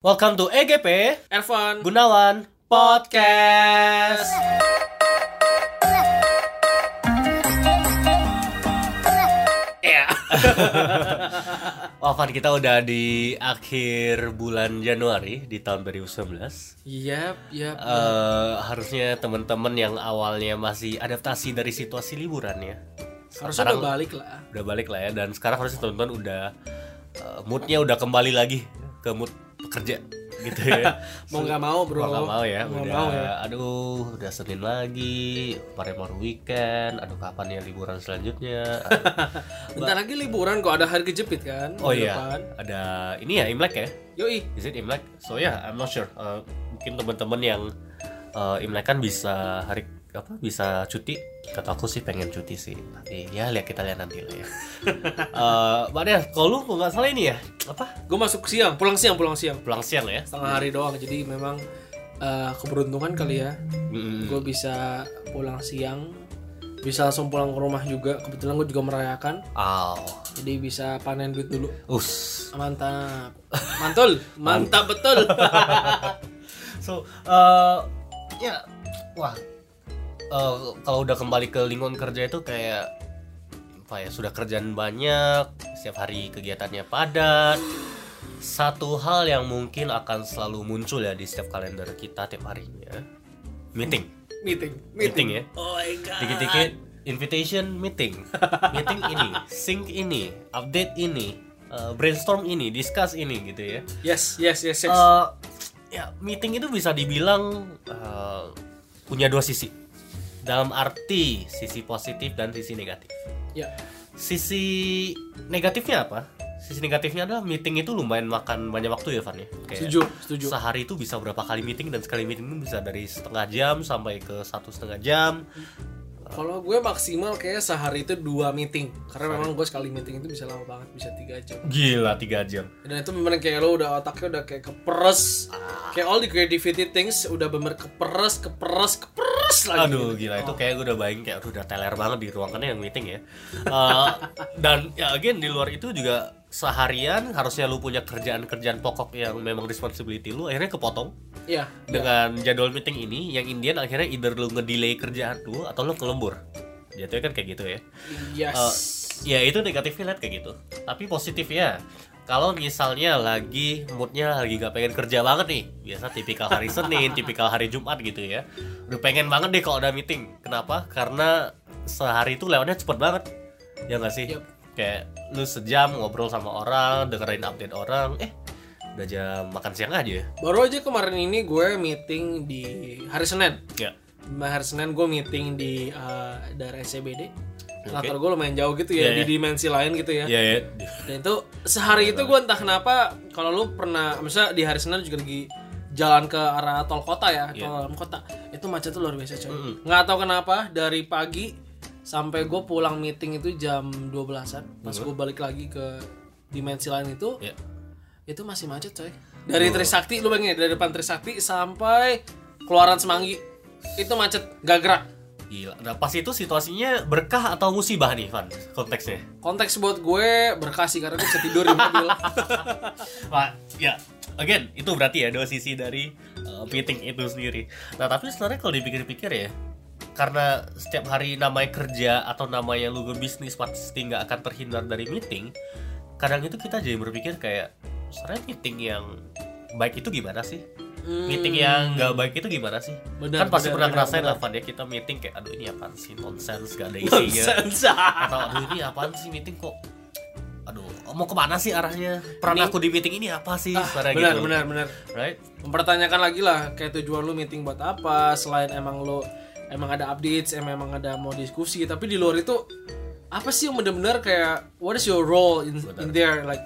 Welcome to EGP Ervan Gunawan Podcast. Ya Wah, Van, kita udah di akhir bulan Januari di tahun 2019. Yap, yap Eh, harusnya teman-teman yang awalnya masih adaptasi dari situasi liburan ya. Harusnya udah balik lah Udah balik lah ya dan sekarang harusnya teman-teman udah eh, moodnya udah kembali lagi ke mood pekerja gitu ya. Mau nggak mau bro Mau nggak mau ya, Mau udah mau ya aduh udah Senin lagi, kemarin baru weekend, aduh kapan ya liburan selanjutnya? Bentar lagi liburan kok ada hari kejepit kan oh iya, depan. ada ini ya Imlek ya? Yoi Is it Imlek? So yeah, I'm not sure. Uh, mungkin teman-teman yang uh, Imlek kan bisa hari apa bisa cuti. Kata aku sih pengen cuti sih. Tapi ya lihat kita lihat nanti lah ya. uh, Mbak Dea, kalau lu kok nggak salah ini ya apa? Gue masuk siang, pulang siang, pulang siang Pulang siang ya? Setengah hari doang Jadi memang eh, keberuntungan kali ya. Gue bisa pulang siang Bisa langsung pulang ke rumah juga Kebetulan gue juga merayakan Aw. Jadi bisa panen duit dulu Us. Mantap Mantul Mantap betul So, uh, ya, wah, uh, kalau udah kembali ke lingkungan kerja itu kayak apa ya sudah kerjaan banyak, setiap hari kegiatannya padat. Satu hal yang mungkin akan selalu muncul ya di setiap kalender kita tiap harinya, meeting, Meeting. Meeting ya, Oh my god. Dikit-dikit invitation meeting, meeting ini, sync ini, update ini, uh, brainstorm ini, discuss ini gitu ya. Yes, yes, yes, yes. Eh, ya meeting itu bisa dibilang eh, punya dua sisi dalam arti sisi positif dan sisi negatif. Ya. Sisi negatifnya apa? Sisi negatifnya adalah meeting itu lumayan makan banyak waktu ya Van ya? Kayak Setuju, setuju. sehari itu bisa berapa kali meeting dan sekali meeting itu bisa dari setengah jam sampai ke satu setengah jam Kalau gue maksimal kayak sehari itu dua meeting. Karena memang gue sekali meeting itu bisa lama banget, bisa tiga jam. Gila tiga jam. Dan itu bener kayak lo udah otaknya udah kayak keperes. Kayak all the creativity things udah bener keperes, keperes, keperes lagi. Aduh gila. Itu kayak gue udah bayangin kayak udah teler banget di ruangannya yang meeting ya. Eh, dan ya again di luar itu juga seharian harusnya lu punya kerjaan-kerjaan pokok yang memang responsibility lu akhirnya kepotong Iya, dengan jadwal meeting ini yang Indian akhirnya either lu ngedelay kerjaan lu atau lu kelembur. Jatuhnya kan kayak gitu ya. yes Eh, ya itu negatifnya lihat kayak gitu. Tapi positifnya kalau misalnya lagi moodnya lagi gak pengen kerja banget nih biasa tipikal hari Senin, tipikal hari Jumat gitu ya udah pengen banget deh kalau ada meeting kenapa? karena sehari itu lewatnya cepet banget ya nggak sih? Yup. Kayak lu sejam ngobrol sama orang dengerin update orang eh udah jam makan siang aja ya Baru aja kemarin ini gue meeting di hari Senin ya Hari Senin gue meeting di uh, daerah SCBD Kantor gue lumayan jauh gitu ya, di iya. dimensi lain gitu ya ya ya Dan itu sehari itu gue entah kenapa kalau lu pernah misalnya di hari Senin juga lagi jalan ke arah tol kota ya, Iya. tol dalam kota. Itu macet tuh luar biasa coy. Mm-mm. Nggak tahu kenapa dari pagi sampai gue pulang meeting itu jam 12-an. Pas gue balik lagi ke dimensi lain itu ya itu masih macet coy. Dari Trisakti lu bayangin dari depan Trisakti sampai keluaran Semanggi itu macet gak gerak. gila nah pas itu situasinya berkah atau musibah nih Van konteksnya Konteks buat gue berkah sih karena gue bisa tidur di mobil. Pak, ya, again itu berarti ya dua sisi dari uh, meeting itu sendiri. Nah tapi sebenarnya kalau dipikir-pikir ya, karena setiap hari namanya kerja atau namanya lu bisnis pasti nggak akan terhindar dari meeting. Kadang itu kita jadi berpikir kayak, sebenarnya meeting yang baik itu gimana sih? Meeting yang nggak baik itu gimana sih? Benar, kan pasti benar, pernah ngerasain lah Van, ya kita meeting kayak aduh ini apaan sih? Nonsense gak ada isinya. Atau aduh ini apaan sih meeting kok? Aduh mau ke mana sih arahnya? Peran Ini- aku di meeting ini apa sih? Ah, benar, gitu. benar, benar. right? Mempertanyakan lagi lah kayak tujuan lu meeting buat apa? Selain emang lu emang ada updates emang emang ada mau diskusi tapi di luar itu apa sih yang bener-bener kayak what is your role in, in there? Like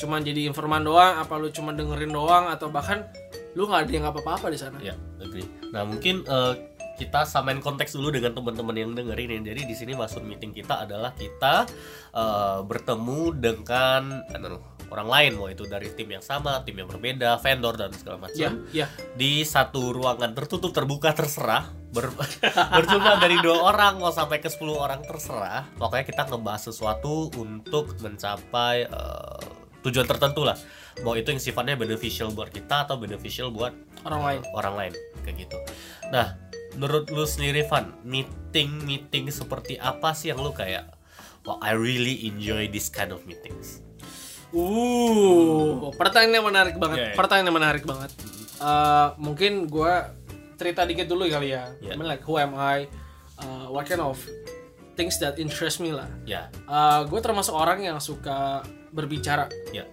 cuman jadi informan doang apa lu cuma dengerin doang atau bahkan lu nggak ada yang apa-apa di sana? Ya agree. Nah mungkin eh, kita samain konteks dulu dengan teman-teman yang dengerin. Jadi di sini maksud meeting kita adalah kita eh, bertemu dengan anu, orang lain mau itu dari tim yang sama, tim yang berbeda, vendor dan segala macam. ya ya di satu ruangan tertutup terbuka terserah ber berjumlah dari dua orang mau sampai ke 10 orang terserah. Pokoknya kita ngebahas sesuatu untuk mencapai eh, tujuan tertentu lah. Mau itu yang sifatnya beneficial buat kita atau beneficial buat orang lain. orang lain kayak gitu. Nah menurut lu sendiri Van meeting meeting seperti apa sih yang lu kayak wah I really enjoy this kind of meetings Uh, pertanyaan yang menarik banget. Yeah, yeah. Pertanyaan yang menarik banget. Uh, mungkin gua cerita dikit dulu kali ya. Yeah. I mean like who am I? Uh, what kind of things that interest me lah. ya Uh, gue termasuk orang yang suka berbicara. ya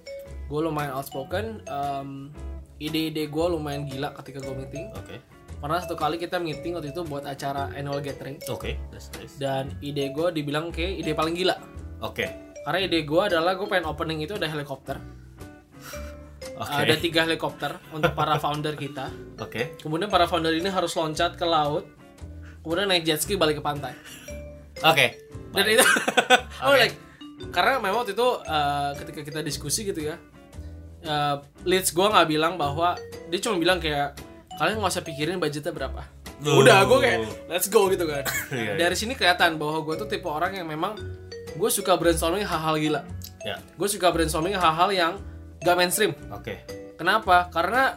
Gue lumayan outspoken. Um, ide-ide gue lumayan gila ketika gue meeting. oke Pernah satu kali kita meeting waktu itu buat acara annual gathering. oke that's nice Dan ide gue dibilang kayak ide paling gila. oke Karena ide gue adalah gue pengen opening itu ada helikopter. oke Ada tiga helikopter untuk para founder kita. oke Kemudian para founder ini harus loncat ke laut, kemudian naik jet ski balik ke pantai. oke Dan itu, oh like, karena memang waktu itu uh, ketika kita diskusi gitu ya, uh, leads gue nggak bilang bahwa dia cuma bilang kayak kalian nggak usah pikirin budgetnya berapa. Udah gue kayak let's go gitu kan. Iya, iya. Dari sini kelihatan bahwa gue tuh tipe orang yang memang gue suka brainstorming hal-hal gila. ya Gue suka brainstorming hal-hal yang gak mainstream. oke Kenapa? Karena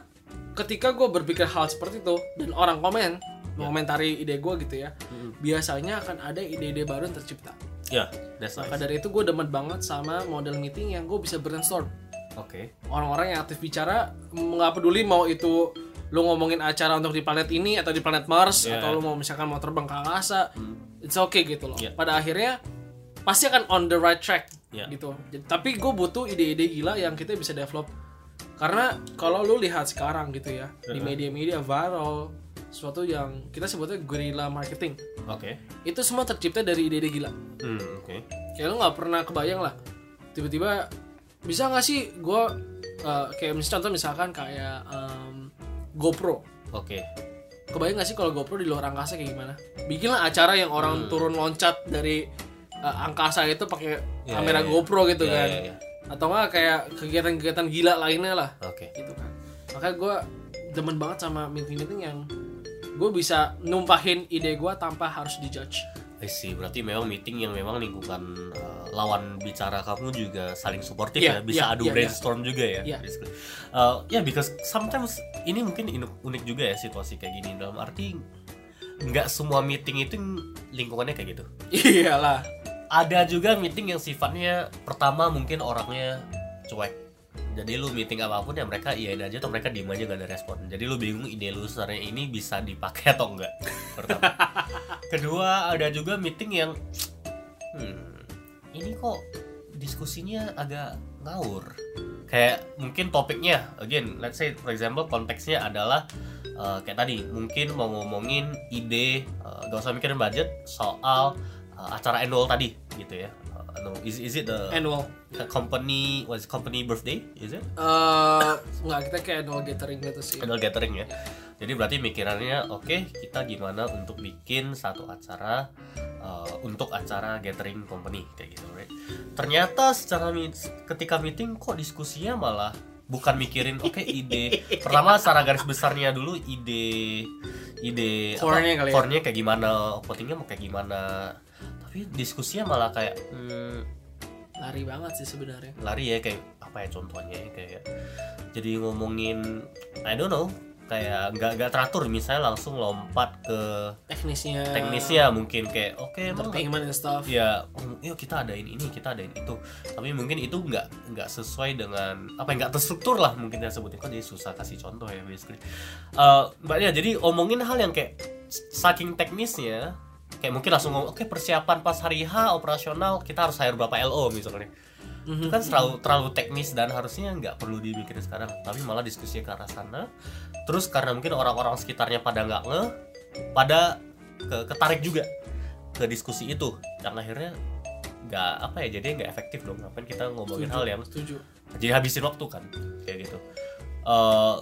ketika gue berpikir hal seperti itu dan orang komen mengomentari ide gue gitu ya, biasanya akan ada ide-ide baru yang tercipta. ya that's Maka nice dari itu gue demen banget sama model meeting yang gue bisa brainstorm. oke Orang-orang yang aktif bicara nggak peduli mau itu lu ngomongin acara untuk di planet ini atau di planet Mars Yeah. atau lu mau misalkan mau terbang ke angkasa, it's okay gitu loh. Yeah. Pada akhirnya pasti akan on the right track Yeah. gitu. Jadi- Tapi gue butuh ide-ide gila yang kita bisa develop. Karena kalau lu lihat sekarang gitu ya di media-media viral, sesuatu yang kita sebutnya guerrilla marketing, oke itu semua tercipta dari ide-ide gila. hmm oke Kayak lu nggak pernah kebayang lah, tiba-tiba bisa nggak sih gue kayak misalnya contoh misalkan kayak em, GoPro. oke Kebayang gak sih kalau GoPro di luar angkasa kayak gimana? Bikinlah acara yang Hmm. orang turun loncat dari uh, angkasa itu pakai Ya, kamera ya, ya. GoPro gitu Ya, kan. ya, ya. Atau enggak kayak kegiatan-kegiatan gila lainnya lah oke gitu kan. Makanya gue demen banget sama meeting-meeting yang gue bisa numpahin ide gue tanpa harus dijudge. See, berarti memang meeting yang memang lingkungan uh, lawan bicara kamu juga saling suportif Iya, ya, bisa iya, adu iya, brainstorm juga ya. Iya. basically. Uh, ya, because sometimes ini mungkin unik juga ya situasi kayak gini dalam arti nggak semua meeting itu lingkungannya kayak gitu. Iyalah. Ada juga meeting yang sifatnya pertama mungkin orangnya cuek. Jadi lu meeting apa pun ya mereka iyain aja atau mereka diem aja gak ada respon. Jadi lu bingung ide lu sebenarnya ini bisa dipakai atau enggak. Pertama. Kedua ada juga meeting yang hmm, ini kok diskusinya agak ngawur. Kayak mungkin topiknya again let's say for example konteksnya adalah uh, kayak tadi mungkin mau ngomongin ide uh, gak usah mikirin budget soal uh, acara annual tadi gitu ya. Uh, no, is is it the Annual. company was company birthday is it? Eh, nggak kita kayak annual gathering gitu sih. Annual gathering ya. Jadi berarti mikirannya oke kita gimana untuk bikin satu acara uh, untuk acara gathering company kayak gitu right. Ternyata secara ketika meeting kok diskusinya malah bukan mikirin oke ide pertama secara garis besarnya dulu ide ide Core-nya kali ya. kayak gimana openingnya mau kayak gimana tapi diskusinya malah kayak hmm, Lari banget sih sebenarnya. lari ya kayak apa ya contohnya ya, kayak jadi ngomongin I don't know kayak nggak nggak teratur misalnya langsung lompat ke Teknisnya. teknisnya mungkin kayak oke Entertainment and stuff. ya mm, yuk kita adain ini kita adain itu tapi mungkin itu nggak nggak sesuai dengan apa yang nggak terstruktur lah mungkin saya sebutin kok jadi susah kasih contoh ya basically uh, mbaknya jadi omongin hal yang kayak saking teknisnya kayak mungkin langsung ngomong oke persiapan pas hari H operasional kita harus hire berapa LO misalnya. Itu kan terlalu terlalu teknis dan harusnya nggak perlu dibikin sekarang. Tapi malah diskusinya ke arah sana. Terus karena mungkin orang-orang sekitarnya pada nggak nge pada ke, ketarik juga ke diskusi itu. Dan akhirnya nggak apa ya jadi nggak efektif dong. Ngapain kita ngomongin Setuju, hal yang setuju. jadi habisin waktu kan kayak gitu. Eh,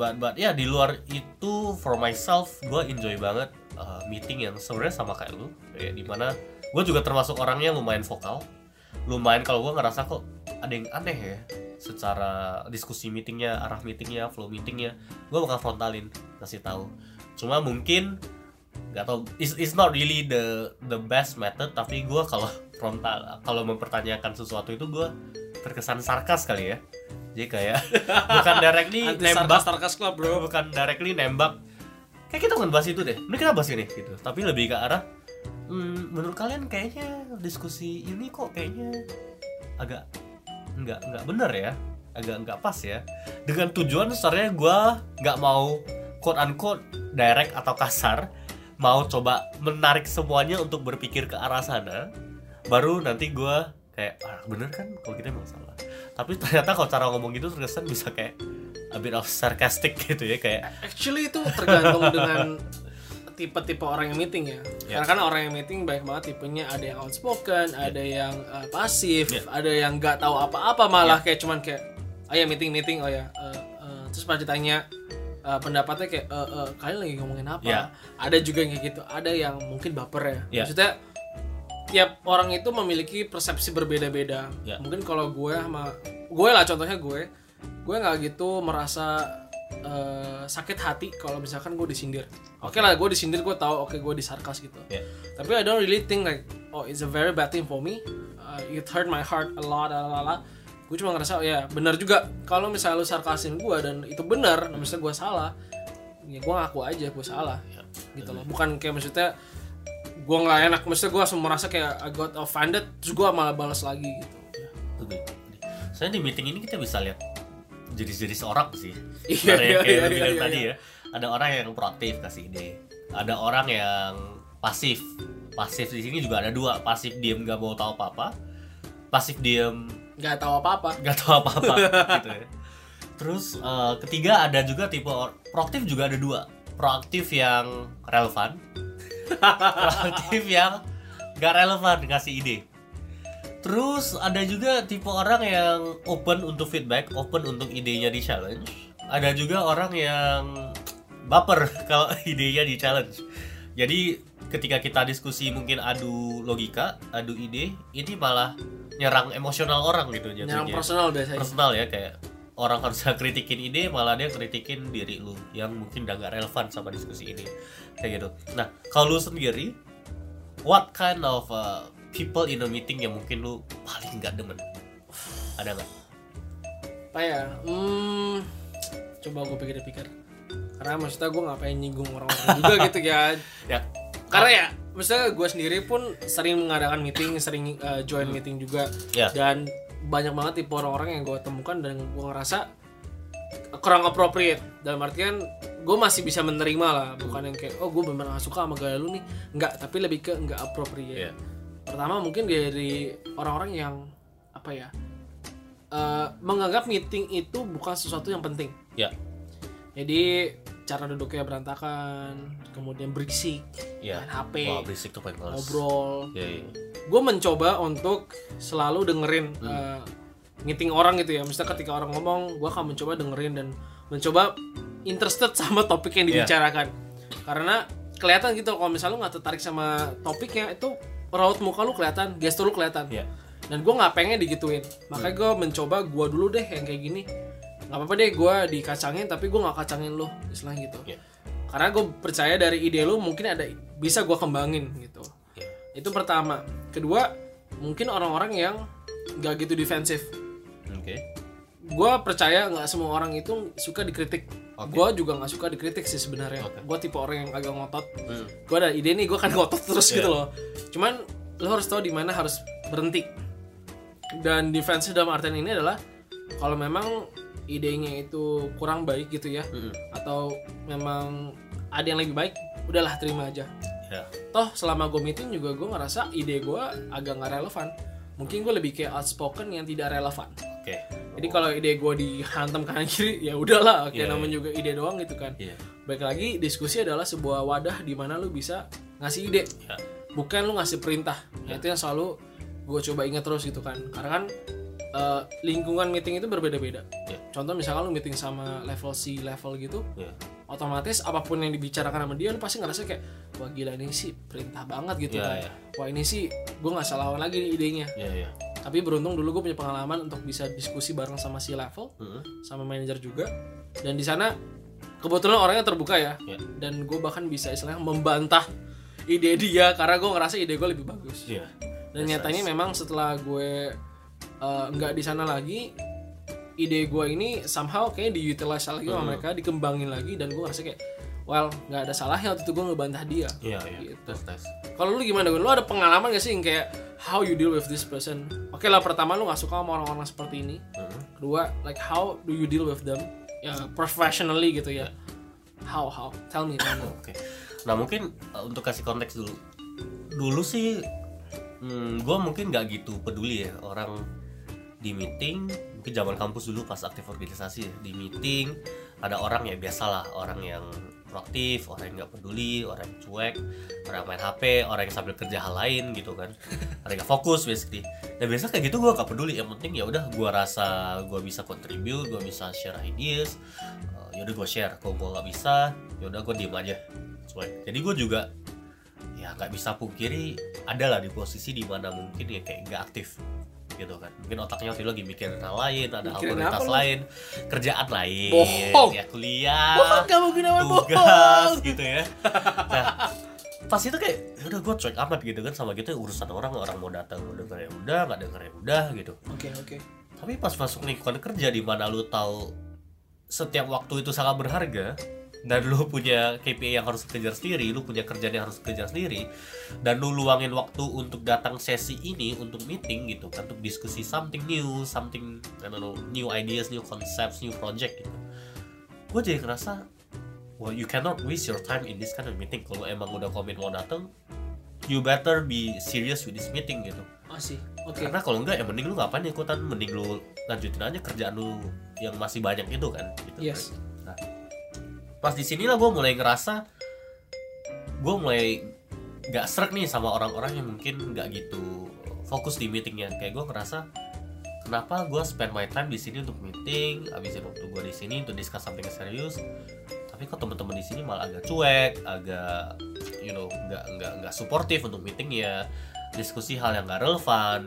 but but ya di luar itu for myself gue enjoy banget uh, meeting yang sebenarnya sama kayak lu kayak di mana gue juga termasuk orangnya lumayan vokal. Lumayan kalau gue ngerasa kok ada yang aneh ya secara diskusi meetingnya arah meetingnya flow meetingnya gue bakal frontalin kasih tahu. Cuma mungkin nggak tau it's, it's not really the the best method tapi gue kalau frontal kalau mempertanyakan sesuatu itu gue terkesan sarkas kali ya. Jadi kayak bukan directly nembak. sarkas sarkas club bro. Bukan directly nembak kayak kita ngebahas itu deh. Ini kita bahas ini gitu. Tapi lebih ke arah hmm, menurut kalian kayaknya diskusi ini kok kayaknya agak nggak nggak bener ya. Agak nggak pas ya. Dengan tujuan sebenarnya gue nggak mau quote unquote direct atau kasar mau coba menarik semuanya untuk berpikir ke arah sana. Baru nanti gue kayak ah, bener kan kalau kita emang salah. Tapi ternyata kalau cara ngomong gitu terkesan bisa kayak a bit of sarcastic gitu ya kayak actually itu tergantung dengan tipe-tipe orang yang meeting ya. Ya. Karena kan orang yang meeting banyak banget tipenya ada yang outspoken, ada yang uh, pasif, Ya. ada yang nggak tahu apa-apa malah kayak cuman kayak oh ya meeting meeting oh ya uh, uh, terus pas ditanya uh, pendapatnya kayak "Eh, eh, kalian lagi ngomongin apa? Ya. Ada juga yang kayak gitu. Ada yang mungkin baper ya. Ya. Maksudnya tiap orang itu memiliki persepsi berbeda-beda. Ya. Mungkin kalau gue sama gue lah contohnya gue, gue nggak gitu merasa eh, sakit hati kalau misalkan gue disindir. Oke lah, gue disindir gue tahu oke gue disarkas gitu. ya Tapi I don't really think like oh it's a very bad thing for me. Uh, it hurt my heart a lot, lalala. Gue cuma ngerasa oh ya benar juga kalau misalnya lu sarkasin gue dan itu benar, nah, misalnya gue salah, ya gue ngaku aja gue salah ya gitu loh. Bukan kayak maksudnya gue nggak enak, maksudnya gue langsung merasa kayak I got offended, terus gue malah balas lagi gitu. Soalnya di meeting ini kita bisa lihat jenis-jenis orang sih. Iya, iya, kayak iya, bilang iya, tadi iya. ya. Ada orang yang proaktif kasih ide. Ada orang yang pasif. Pasif di sini juga ada dua. Pasif diem gak mau tahu apa-apa. Pasif diem Nggak tahu apa-apa. gak tahu apa-apa gitu ya. Terus eh, ketiga ada juga tipe proaktif juga ada dua. Proaktif yang relevan. proaktif yang gak relevan ngasih ide. Terus ada juga tipe orang yang open untuk feedback, open untuk idenya di challenge. Ada juga orang yang baper kalau idenya di challenge. Jadi ketika kita diskusi mungkin adu logika, adu ide, ini malah nyerang emosional orang gitu Nyerang jatuhnya. personal biasanya. Personal ya kayak orang harusnya kritikin ide malah dia kritikin diri lu yang mungkin udah gak relevan sama diskusi ini kayak gitu. Nah kalau lu sendiri, what kind of uh, people in a meeting yang mungkin lu paling gak demen? Ada nggak? apa ya? Hmm, coba gue pikir-pikir. Karena maksudnya gue nggak pengen nyinggung orang-orang juga gitu ya Ya, karena ya maksudnya gue sendiri pun sering mengadakan meeting sering uh, join meeting juga. Ya. dan banyak banget tipe orang-orang yang gue temukan dan gue ngerasa kurang appropriate. Dalam artian gue masih bisa menerima lah. Bukan yang kayak oh gue bener gak suka sama gaya lu nih. Nggak tapi lebih ke nggak appropriate. Iya. Pertama mungkin dari orang-orang yang apa ya eh, menganggap meeting itu bukan sesuatu yang penting ya, jadi cara duduknya berantakan kemudian berisik ya. main HP Wah berisik tuh paling males. ngobrol Ya, ya. gue mencoba untuk selalu dengerin eh, meeting orang gitu ya misalnya ketika orang ngomong gue akan mencoba dengerin dan mencoba interested sama topik yang Iya. dibicarakan karena kelihatan gitu kalau misalnya lu nggak tertarik sama topiknya itu raut muka lu kelihatan gestur lu kelihatan Ya. dan gue nggak pengen digituin makanya gue mencoba gue dulu deh yang kayak gini nggak apa-apa deh gue dikacangin tapi gue nggak kacangin lu istilahnya gitu Ya. karena gue percaya dari ide lu mungkin ada bisa gue kembangin gitu Ya. itu pertama kedua mungkin orang-orang yang nggak gitu defensif Oke. gue percaya nggak semua orang itu suka dikritik Oke. gue juga nggak suka dikritik sih sebenarnya Oke. gue tipe orang yang agak ngotot Hmm. gue ada ide nih gue kan ngotot terus Iya. gitu loh cuman lo harus tahu di mana harus berhenti dan defensif dalam artian ini adalah kalau memang idenya itu kurang baik gitu ya Mm-mm. atau memang ada yang lebih baik udahlah terima aja Ya. toh selama gue meeting juga gue ngerasa ide gue agak nggak relevan mungkin gue lebih kayak outspoken yang tidak relevan Oke. Jadi kalau ide gue dihantam kanan kiri ya udahlah oke Iya, namanya juga ide doang gitu kan Iya. baik lagi diskusi adalah sebuah wadah di mana lu bisa ngasih ide Ya. bukan lu ngasih perintah Nah, itu yang selalu gue coba ingat terus gitu kan karena kan eh, lingkungan meeting itu berbeda-beda Ya. contoh misalkan lu meeting sama level C level gitu Ya. otomatis apa pun yang dibicarakan sama dia lu pasti ngerasa kayak wah gila ini sih perintah banget gitu Iya, kan iya. wah ini sih gue nggak salah lawan lagi nih idenya Ya. Ya. Tapi beruntung dulu gue punya pengalaman untuk bisa diskusi bareng sama si level Mm-mm. sama manajer juga dan di sana kebetulan orangnya terbuka ya Ya. dan gue bahkan bisa istilahnya membantah ide dia karena gue ngerasa ide gue lebih bagus Iya. dan nyatanya memang setelah gue eh, nggak di sana lagi ide gue ini somehow kayak diutilize lagi sama Hmm. mereka dikembangin lagi dan gue ngerasa kayak well nggak ada salahnya waktu itu gue ngebantah dia. Iya iya. Gitu. tes tes kalau lu gimana lu ada pengalaman gak sih yang kayak how you deal with this person? Oke lah pertama lu nggak suka sama orang-orang seperti ini. Mhm. kedua like how do you deal with them? Ya professionally gitu ya. How how? Tell me Oke. Nah mungkin uh, untuk kasih konteks dulu. Dulu sih, hmm, gue mungkin nggak gitu peduli ya. Orang di meeting. Mungkin zaman kampus dulu pas aktif organisasi ya, di meeting ada orang ya biasalah orang yang proaktif, orang yang nggak peduli, orang yang cuek, orang yang main HP, orang yang sambil kerja hal lain gitu kan, orang yang nggak fokus basically. Dan biasa kayak gitu gue gak peduli. Yang penting ya udah gue rasa gue bisa contribute, gue bisa share ideas, uh, yaudah gue share. Kalau gue nggak bisa yaudah gue diem aja. Cuek jadi gue juga ya nggak bisa pungkiri ada lah di posisi di mana mungkin ya kayak nggak aktif gitu kan. Mungkin otaknya waktu itu lagi mikirin hal lain ada hal prioritas lain kerjaan lain Bohong. ya kuliah bohong kamu kenapa tugas bohong! gitu ya. Nah pas itu kayak "Ya udah gue cuek amat gitu kan sama gitu urusan orang orang mau datang mau denger ya udah nggak denger ya udah gitu. Oke oke. Tapi pas masuk lingkungan kerja di mana lu tahu setiap waktu itu sangat berharga dan lu punya KPI yang harus kejar sendiri, lu punya kerjaan yang harus kejar sendiri, dan lu luangin waktu untuk datang sesi ini untuk meeting gitu kan, untuk diskusi something new, something I don't know, new ideas, new concepts, new project gitu. Gue jadi ngerasa, well you cannot waste your time in this kind of meeting. Kalau emang udah komit mau datang, you better be serious with this meeting gitu. masih oke Karena kalau enggak ya mending lu ngapain ikutan mending lu lanjutin aja kerjaan lu yang masih banyak itu kan gitu. yes Nah, pas di sinilah gue mulai ngerasa gue mulai nggak serak nih sama orang-orang yang mungkin nggak gitu fokus di meetingnya. Kayak gue ngerasa kenapa gue spend my time di sini untuk meeting habisin waktu gue di sini untuk discuss something serius tapi kok teman-teman di sini malah agak cuek agak you know nggak nggak nggak suportif untuk meetingnya diskusi hal yang nggak relevan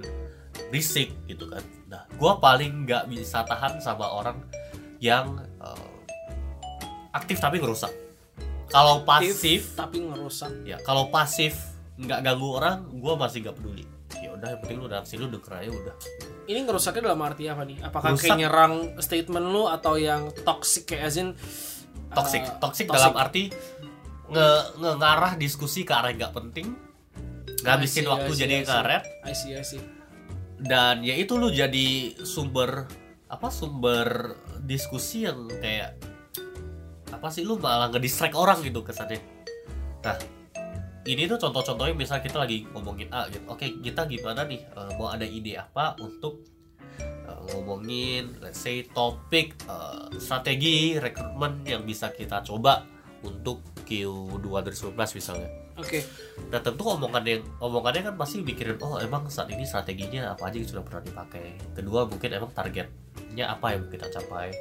berisik gitu kan. Nah gue paling nggak bisa tahan sama orang yang aktif tapi ngerusak. Kalau pasif tapi ngerusak. ya kalau pasif nggak ganggu orang gue masih nggak peduli. Ya udah yang penting lu datang sini lu denger aja udah. Ini ngerusaknya dalam arti apa nih? Apakah Rusak. kayak nyerang statement lu atau yang toxic kayak as in toxic. uh, toxic dalam arti nge, nge ngarah diskusi ke arah yang nggak penting ngabisin waktu I see, jadi I see. ngaret I see I see. Dan ya itu lu jadi sumber apa sumber diskusi yang kayak apa sih? Lu malah ngedistract orang gitu kesannya. Nah ini tuh contoh-contohnya misal kita lagi ngomongin A gitu. Oke kita gimana nih eh, mau ada ide apa untuk eh, ngomongin let's say topik eh, strategi rekrutmen yang bisa kita coba untuk Q2 2019 misalnya. Oke. Nah tentu omongan yang omongannya kan pasti mikirin oh emang saat ini strateginya apa aja yang sudah pernah dipakai. Kedua mungkin emang targetnya apa yang kita capai.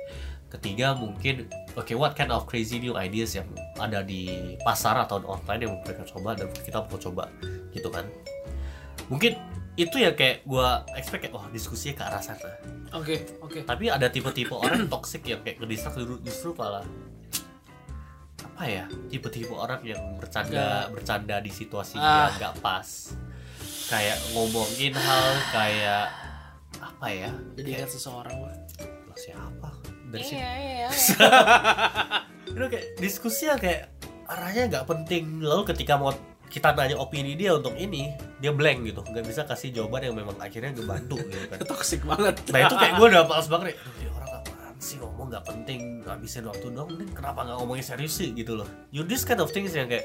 Ketiga mungkin oke what kind of crazy new ideas yang ada di pasar atau online yang mereka coba dan kita mau coba gitu kan. Mungkin itu ya kayak gua expect kayak oh diskusinya ke arah sana. oke oke Tapi ada tipe-tipe orang toxic yang kayak ngedistract justru, justru malah apa ya tipe-tipe orang yang bercanda bercanda di situasi Ah. yang nggak pas kayak ngomongin hal kayak apa ya jadi kayak seseorang "Lah, siapa dari sini iya iya. Itu kayak diskusi yang kayak arahnya nggak penting. Lalu ketika mau kita nanya opini dia untuk ini dia blank gitu. Nggak bisa kasih jawaban yang memang akhirnya ngebantu gitu kan. Toxic banget. Nah itu kayak gue udah males banget nih sih ngomong gak penting Ngabisin waktu dong Ini kenapa gak ngomongin serius sih gitu loh. You this kind of things yang kayak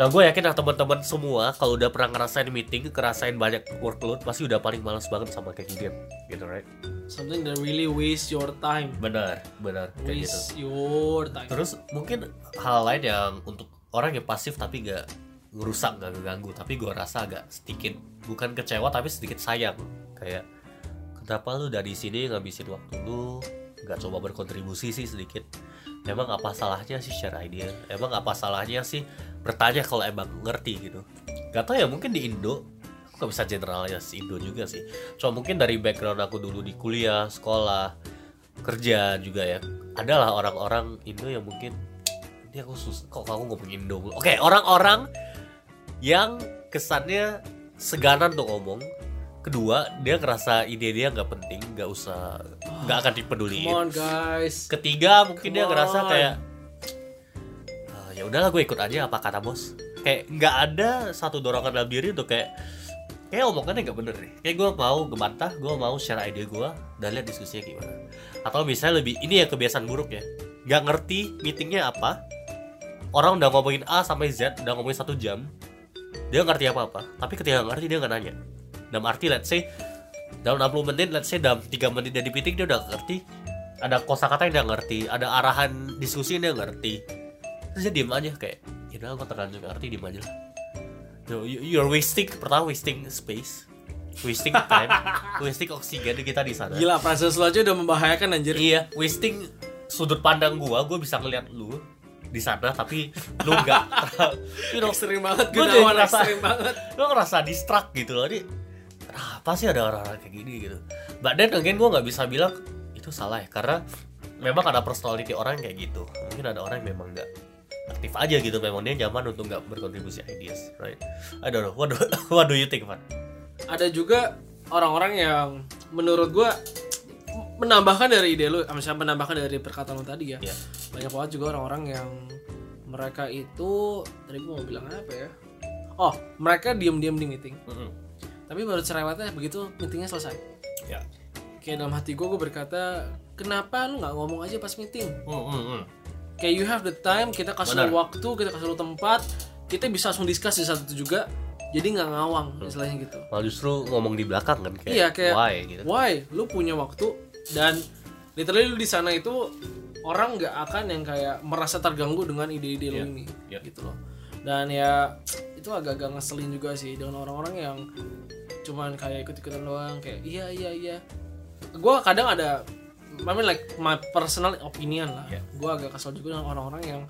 Nah gue yakin lah teman-teman semua Kalau udah pernah ngerasain meeting Ngerasain banyak workload Pasti udah paling males banget sama kayak gini Gitu right? Something that really waste your time. Benar Benar Kayak gitu. waste your time. Terus mungkin hal lain yang Untuk orang yang pasif tapi gak ngerusak gak ngeganggu tapi gue rasa agak sedikit bukan kecewa tapi sedikit sayang. Kayak kenapa lu dari sini ngabisin waktu lu nggak coba berkontribusi sih sedikit. Emang apa salahnya sih share idea? Emang apa salahnya sih bertanya kalau emang ngerti gitu? Gak tau ya mungkin di Indo aku nggak bisa generalnya sih Indo juga sih. Cuma mungkin dari background aku dulu di kuliah sekolah kerja juga ya. Adalah orang-orang Indo yang mungkin ini aku sus kok kamu ngomong Indo? Oke orang-orang yang kesannya seganan tuh ngomong kedua dia ngerasa ide dia nggak penting nggak usah nggak akan Come dipeduliin on guys. ketiga mungkin dia Come ngerasa on. kayak "Ah, ya udahlah gue ikut aja apa kata bos. Kayak nggak ada satu dorongan dalam diri untuk kayak kayak omongannya nggak bener nih. Kayak gue mau ngebantah gue mau share ide gue dan lihat diskusinya gimana. Atau misalnya lebih ini ya kebiasaan buruk ya. Nggak ngerti meetingnya apa orang udah ngomongin A sampai Z udah ngomongin satu jam dia ngerti apa apa tapi ketika nggak ngerti dia nggak nanya dalam arti let's say dalam 60 menit let's say dalam 3 menit dari meeting dia udah ngerti. Ada kosakata yang dia ngerti ada arahan diskusi yang dia ngerti. Terus dia diem aja kayak ya udah gue terlanjur ngerti diem aja lah. You- you- you're wasting pertama wasting space wasting time wasting oksigen kita di sana. Gila, lu aja udah membahayakan anjir. iya wasting sudut pandang gua gua bisa ngeliat lu di sana tapi lu nggak you know, Ekstrim banget, Gua jadi Gunawan ngerasa- ekstrim banget. lu ngerasa distract gitu loh ini apa sih ada orang-orang kayak gini gitu but then again gue nggak bisa bilang itu salah ya karena memang ada personality orang kayak gitu mungkin ada orang yang memang nggak aktif aja gitu memang dia nyaman untuk nggak berkontribusi ideas right I don't know what do, what do you think Van Ada juga orang-orang yang menurut gua menambahkan dari ide lu, misalnya menambahkan dari perkataan lu tadi ya. Iya. Banyak banget juga orang-orang yang mereka itu tadi gua mau bilang apa ya? Oh, mereka diam-diam di meeting. Mm-mm. Tapi baru cerewetnya begitu meetingnya selesai. ya Kayak dalam hati gue, gue berkata, kenapa lu nggak ngomong aja pas meeting? Mm, mm, mm. Kayak you have the time, kita kasih Benar. lu waktu, kita kasih lu tempat, kita bisa langsung discuss di saat itu juga. Jadi nggak ngawang, istilahnya gitu. malah justru ngomong di belakang kan kayak, Iya, kayak- why gitu Why? Lu punya waktu dan literally lu di sana itu orang nggak akan yang kayak merasa terganggu dengan ide-ide lu Iya, ini, iya. gitu loh. Dan ya itu agak-agak ngeselin juga sih dengan orang-orang yang cuman kayak ikut-ikutan doang, kayak iya iya iya. Gua kadang ada, I mean like my personal opinion lah. Iya. Gua agak kesel juga dengan orang-orang yang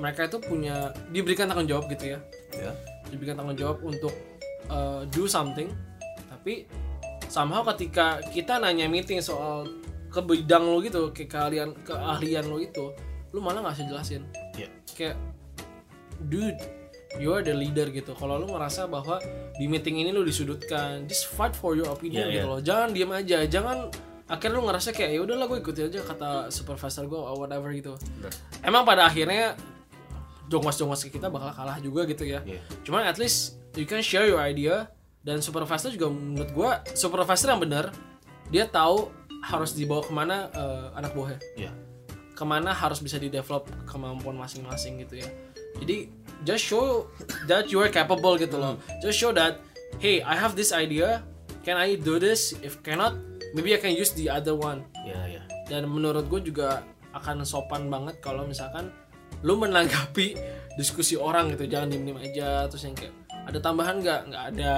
mereka itu punya diberikan tanggung jawab gitu ya ya diberikan tanggung jawab untuk uh, do something tapi somehow ketika kita nanya meeting soal ke bidang lo gitu ke keahlian keahlian lo itu lu malah nggak usah jelasin Iya. kayak dude you are the leader gitu kalau lu ngerasa bahwa di meeting ini lu disudutkan just fight for your opinion Iya, gitu iya. loh jangan diem aja jangan akhirnya lu ngerasa kayak ya udahlah gue ikutin aja kata supervisor gue or whatever gitu Benar. emang pada akhirnya jongos-jongos ke kita bakal kalah juga gitu ya Iya. cuman at least you can share your idea dan supervisor juga menurut gua supervisor yang benar dia tahu harus dibawa ke mana eh, anak buahnya Iya. ke mana harus bisa di develop kemampuan masing-masing gitu ya jadi just show that you are capable gitu loh. Just show that hey I have this idea. Can I do this? If cannot maybe I can use the other one. Ya ya. Dan menurut gue juga akan sopan banget kalau misalkan lu menanggapi diskusi orang gitu. Jangan diem diem aja. Terus yang kayak ada tambahan nggak? Nggak ada.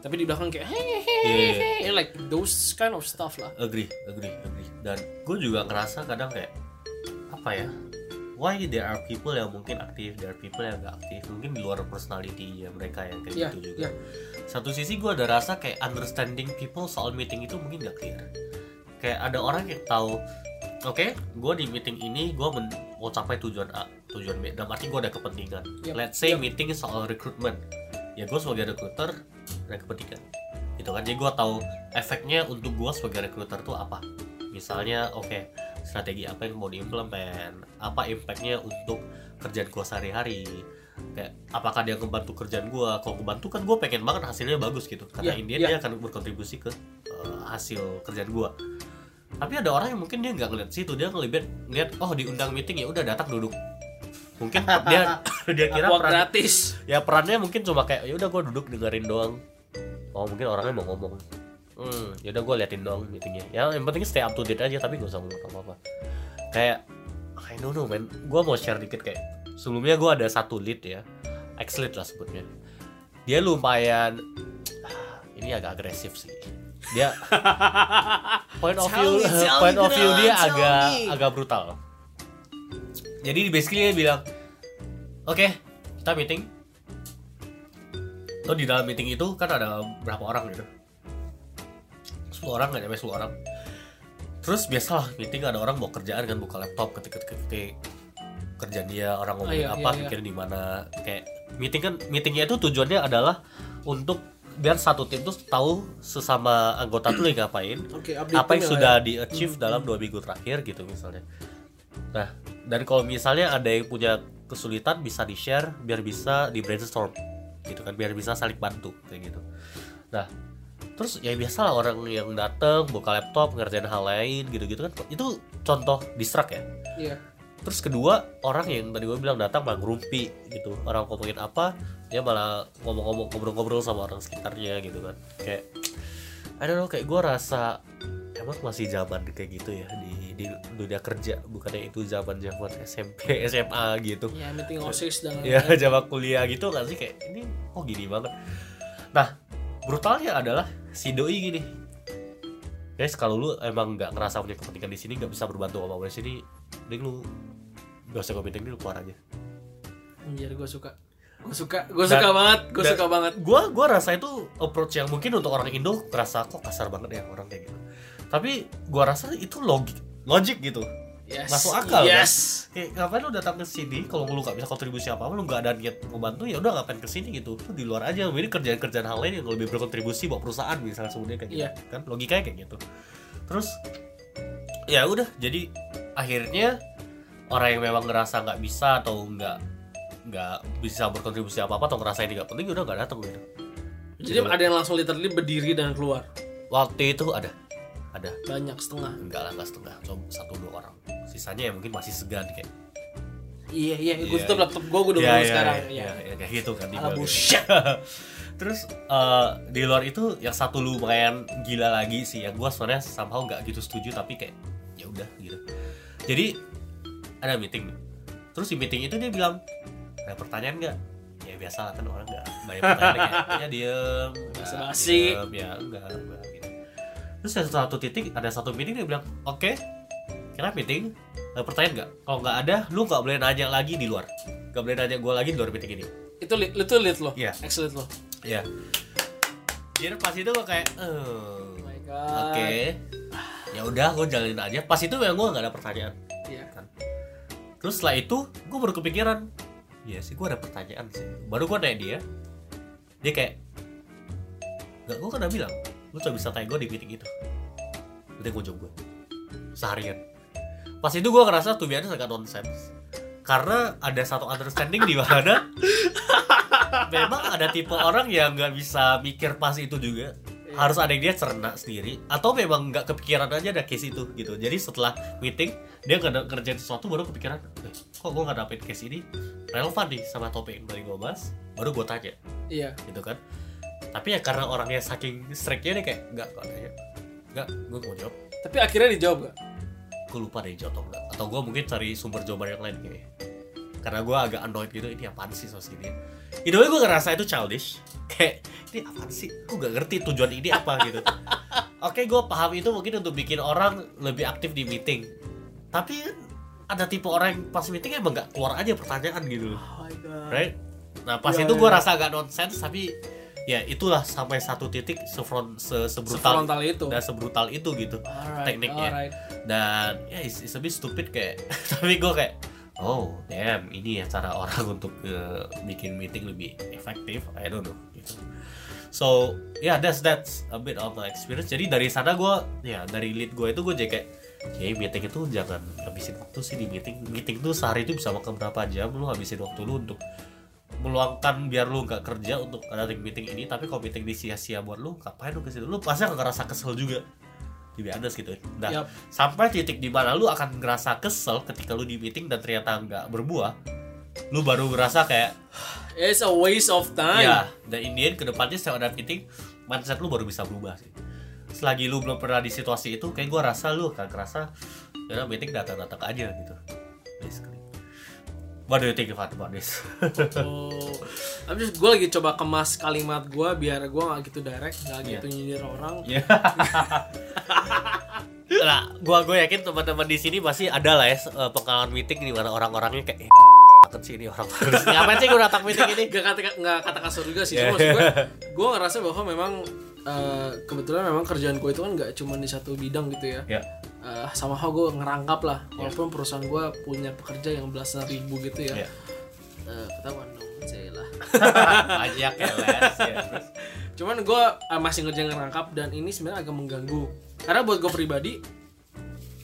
Tapi di belakang kayak hehehe Iya, like those kind of stuff lah. Agree agree agree. Dan gue juga ngerasa kadang kayak apa ya why there are people yang mungkin aktif there are people yang gak aktif mungkin di luar personality ya mereka yang kayak Iya, gitu juga. iya. satu sisi gue ada rasa kayak understanding people soal meeting itu mungkin gak clear. Kayak ada orang yang tahu oke gue di meeting ini gue mau capai tujuan A tujuan B. Dalam arti gue ada kepentingan. Yep, let's say yep. meeting soal recruitment. Ya gue sebagai recruiter ada kepentingan. Gitu kan? Jadi gue tahu efeknya untuk gue sebagai recruiter tuh apa. Misalnya oke strategi apa yang mau diimplement apa impactnya untuk kerjaan gue sehari-hari. Kayak apakah dia ngebantu kerjaan gue kalau ngebantu kan gue pengen banget hasilnya bagus gitu. Karena Iya, India iya. dia akan berkontribusi ke uh, hasil kerjaan gue tapi ada orang yang mungkin dia nggak ngeliat situ dia ngeliat ngeliat oh diundang meeting ya udah datang duduk. Mungkin dia dia kira Aqua peran, gratis. ya perannya mungkin cuma kayak ya udah gue duduk dengerin doang. Oh mungkin orangnya mau ngomong hmm. Ya udah gue liatin doang meetingnya. Ya yang penting stay up to date aja tapi gak usah ngomong apa apa kayak I don't know man. Gue mau share dikit kayak sebelumnya gue ada satu lead ya. Ex lead lah sebutnya. Dia lumayan ini agak agresif sih. Dia point of Tell view me, tell point of view dia tell agak me. agak brutal. Jadi basically dia bilang oke kita meeting. Lo di dalam meeting itu kan ada berapa orang gitu 10 orang nggak nyampe 10 orang. Terus biasalah meeting ada orang mau kerjaan kan buka laptop ketik ketik ketik kerjaan dia orang ngomongin iya, apa iya, iya. pikirin di mana. Kayak meeting kan meetingnya itu tujuannya adalah untuk biar satu tim tuh tahu sesama anggota tuh lagi ngapain update apa yang ya, sudah ya. di achieve dalam dua minggu terakhir gitu misalnya. Nah dan kalau misalnya ada yang punya kesulitan bisa di share biar bisa di brainstorm gitu kan biar bisa saling bantu kayak gitu. Nah terus ya biasa lah orang yang datang buka laptop ngerjain hal lain gitu-gitu kan. Itu contoh distract ya? Iya. Terus kedua orang yang tadi gue bilang datang malah ngerumpi gitu. Orang ngomongin apa dia malah ngomong-ngomong ngobrol-ngobrol sama orang sekitarnya gitu kan. Kayak I don't know kayak gue rasa emang masih zaman kayak gitu ya di, di dunia kerja. Bukannya itu zaman zaman SMP SMA gitu. Ya, meeting OSIS dan ya zaman kuliah gitu kan sih? Kayak ini oh gini banget? Nah brutalnya adalah si doi gini guys kalau lu emang nggak ngerasa punya kepentingan di sini nggak bisa berbantu apa apa di sini mending lu gak usah meeting lu keluar aja Anjir, gue suka. Gue suka, gue suka banget, gue suka banget. gua gua rasa itu approach yang mungkin untuk orang Indo kerasa kok kasar banget ya orang kayak gitu tapi gua rasa itu logik logik gitu Yes. Masuk akal, kan? Yes. kayak ngapain lu datang ke sini kalau lu nggak bisa kontribusi apa apa lu nggak ada niat membantu ya udah ngapain ke sini gitu lu di luar aja ini kerjaan kerjaan hal lain yang lebih berkontribusi buat perusahaan misalnya sebenarnya kayak gitu Iya. kan logikanya kayak gitu terus ya udah jadi akhirnya orang yang memang ngerasa nggak bisa atau nggak nggak bisa berkontribusi apa apa atau ngerasa ini nggak penting ya udah nggak datang gitu Jadi ada yang langsung literally berdiri dan keluar. waktu itu ada ada Banyak setengah. enggak lah enggak setengah cuma satu dua orang sisanya ya mungkin masih segan kayak Iya, iya, gue Iya, tutup iya. laptop gue, gue udah ya, ngomong ya, sekarang. ya, Iya. ya, ya, kayak gitu kan di Ala luar gitu. bullshit. terus eh, di luar itu yang satu lumayan gila lagi sih yang gue sebenarnya somehow nggak gitu setuju tapi kayak ya udah gitu jadi ada meeting nih terus di meeting itu dia bilang ada pertanyaan nggak ya biasa lah kan orang nggak banyak pertanyaan kayak ya diem Basa-basi. ya enggak enggak gitu terus ada satu titik ada satu meeting dia bilang oke kita meeting ada pertanyaan nggak? Kalau nggak ada lu nggak boleh nanya lagi di luar. Nggak boleh nanya gue lagi di luar meeting ini. Itu lead, itu lead lo. Iya. Ex lead lo. ya jadi pas itu gue kayak eh, Oh my god. oke. Ya udah gue jalanin aja. Pas itu memang gue nggak ada pertanyaan. Iya. kan? Terus setelah itu gue baru kepikiran. Iya sih gue ada pertanyaan sih. Baru gue nanya dia. Dia kayak nggak gue kan udah bilang lu cuma bisa tanya gue di meeting itu. Udah gue coba seharian pas itu gue ngerasa tuh biasanya agak nonsense. Karena ada satu understanding di mana memang ada tipe orang yang nggak bisa mikir pas itu juga. Harus ada yang dia cerna sendiri atau memang nggak kepikiran aja ada case itu gitu. Jadi setelah meeting dia nggak kerjain sesuatu baru kepikiran eh, kok gue nggak dapet case ini? Relevan nih sama topik yang tadi gue bahas. Baru gue tanya. Iya. gitu kan. Tapi ya karena orangnya saking strike-nya dia kayak nggak nggak nggak gue mau jawab. Tapi akhirnya dijawab gak? Gue lupa deh jawab atau enggak. Atau gue mungkin cari sumber jawaban yang lain kayaknya. Karena gue agak annoyed gitu ini apaan sih sos ini way gue ngerasa itu childish. Kayak ini apaan sih? Gue gak ngerti tujuan ini apa gitu. Oke gue paham itu mungkin untuk bikin orang lebih aktif di meeting. Tapi ada tipe orang yang pas meeting emang gak keluar aja pertanyaan gitu. Oh my god. right? Nah pas Iya, itu gue rasa agak nonsense tapi ya itulah sampai satu titik sefront se sebrutal Sefrontal itu. dan sebrutal itu gitu Alright, tekniknya. alright. dan ya it's, it's a bit stupid kayak tapi gue kayak oh damn ini ya cara orang untuk eh, bikin meeting lebih efektif I don't know gitu so yeah that's that's a bit of my experience jadi dari sana gue ya dari lead gue itu gue jadi kayak Oke, meeting itu jangan habisin waktu sih di meeting. Meeting tuh sehari itu bisa makan berapa jam, lu habisin waktu lu untuk meluangkan biar lu nggak kerja untuk ada meeting ini tapi kalau meeting ini sia-sia buat lu ngapain lu ke situ? Lu pasti akan ngerasa kesel juga. Jadi ada gitu. Nah Yup. sampai titik di mana lu akan ngerasa kesel ketika lu di meeting dan ternyata nggak berbuah lu baru ngerasa kayak It's a waste of time. ya dan in the end ke depannya setelah ada meeting mindset lu baru bisa berubah sih. Selagi lu belum pernah di situasi itu kayak gua rasa lu akan ngerasa ya meeting datang-datang aja gitu what do you think about this Oh, habis gue lagi coba kemas kalimat gue biar gue nggak gitu direct, nggak Iya. gitu nyindir orang. Ya. nah, gua gue yakin teman-teman di sini pasti ada lah ya eh, pengalaman meeting di mana orang-orangnya kayak eh, takut sih ini orang ngapain sih gue datang meeting ini Gak kata nggak kata kasar juga sih, Yeah. cuma maksud gue, gue ngerasa bahwa memang eh, kebetulan memang kerjaan gue itu kan nggak cuma di satu bidang gitu ya. ya Eh, sama hal gue ngerangkap lah, walaupun perusahaan gue punya pekerja yang belasan ribu gitu ya. ya Eh, ketahuan dong, saya lah. banyak ya les. Ya terus? Cuman gue masih ngerjain ngerangkap dan ini sebenarnya agak mengganggu. Karena buat gue pribadi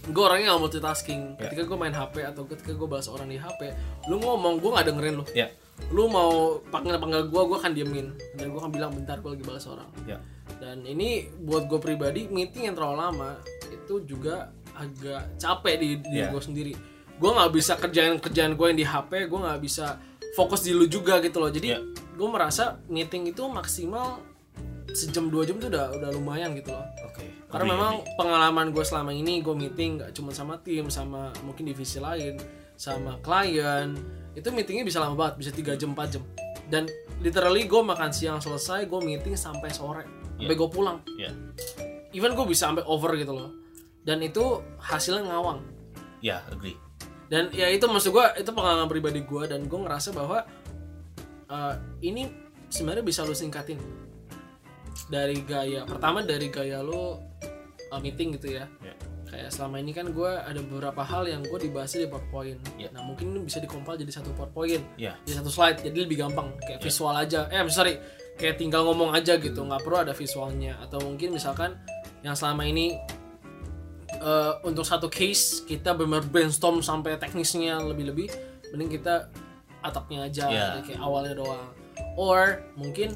gue orangnya gak multitasking. Ya. ketika gue main HP atau ketika gue balas orang di HP lu ngomong gue gak dengerin lu. Ya lu mau panggil panggil gue gue akan diemin. Dan gue akan bilang bentar gue lagi balas orang. Ya dan ini buat gue pribadi meeting yang terlalu lama itu juga agak capek di diri Yeah. gue sendiri. Gue nggak bisa kerjaan kerjaan gue yang di HP gue nggak bisa fokus di lu juga gitu loh. Jadi Yeah. gue merasa meeting itu maksimal sejam dua jam tuh udah udah lumayan gitu loh. Oke. Karena Agree, memang agree. pengalaman gue selama ini gue meeting gak cuma sama tim sama mungkin divisi lain sama klien itu meetingnya bisa lama banget bisa 3 jam 4 jam. Dan literally gue makan siang selesai gue meeting sampai sore sampai gue pulang. Ya even gue bisa sampai over gitu loh. Dan itu hasilnya ngawang. Ya agree. Dan ya itu maksud gue itu pengalaman pribadi gue dan gue ngerasa bahwa uh, ini sebenarnya bisa lu singkatin. Dari gaya pertama dari gaya lu uh, meeting gitu ya. Ya. Kayak selama ini kan gue ada beberapa hal yang gue dibahasnya di powerpoint. Ya. nah mungkin ini bisa dikompil jadi satu powerpoint ya. di satu slide jadi lebih gampang. Kayak visual aja. Eh sorry kayak tinggal ngomong aja gitu. Nggak perlu ada visualnya. Atau mungkin misalkan yang selama ini eh, untuk satu case kita benar brainstorm sampai teknisnya lebih-lebih mending kita atapnya aja Ya. kayak awalnya doang. Or mungkin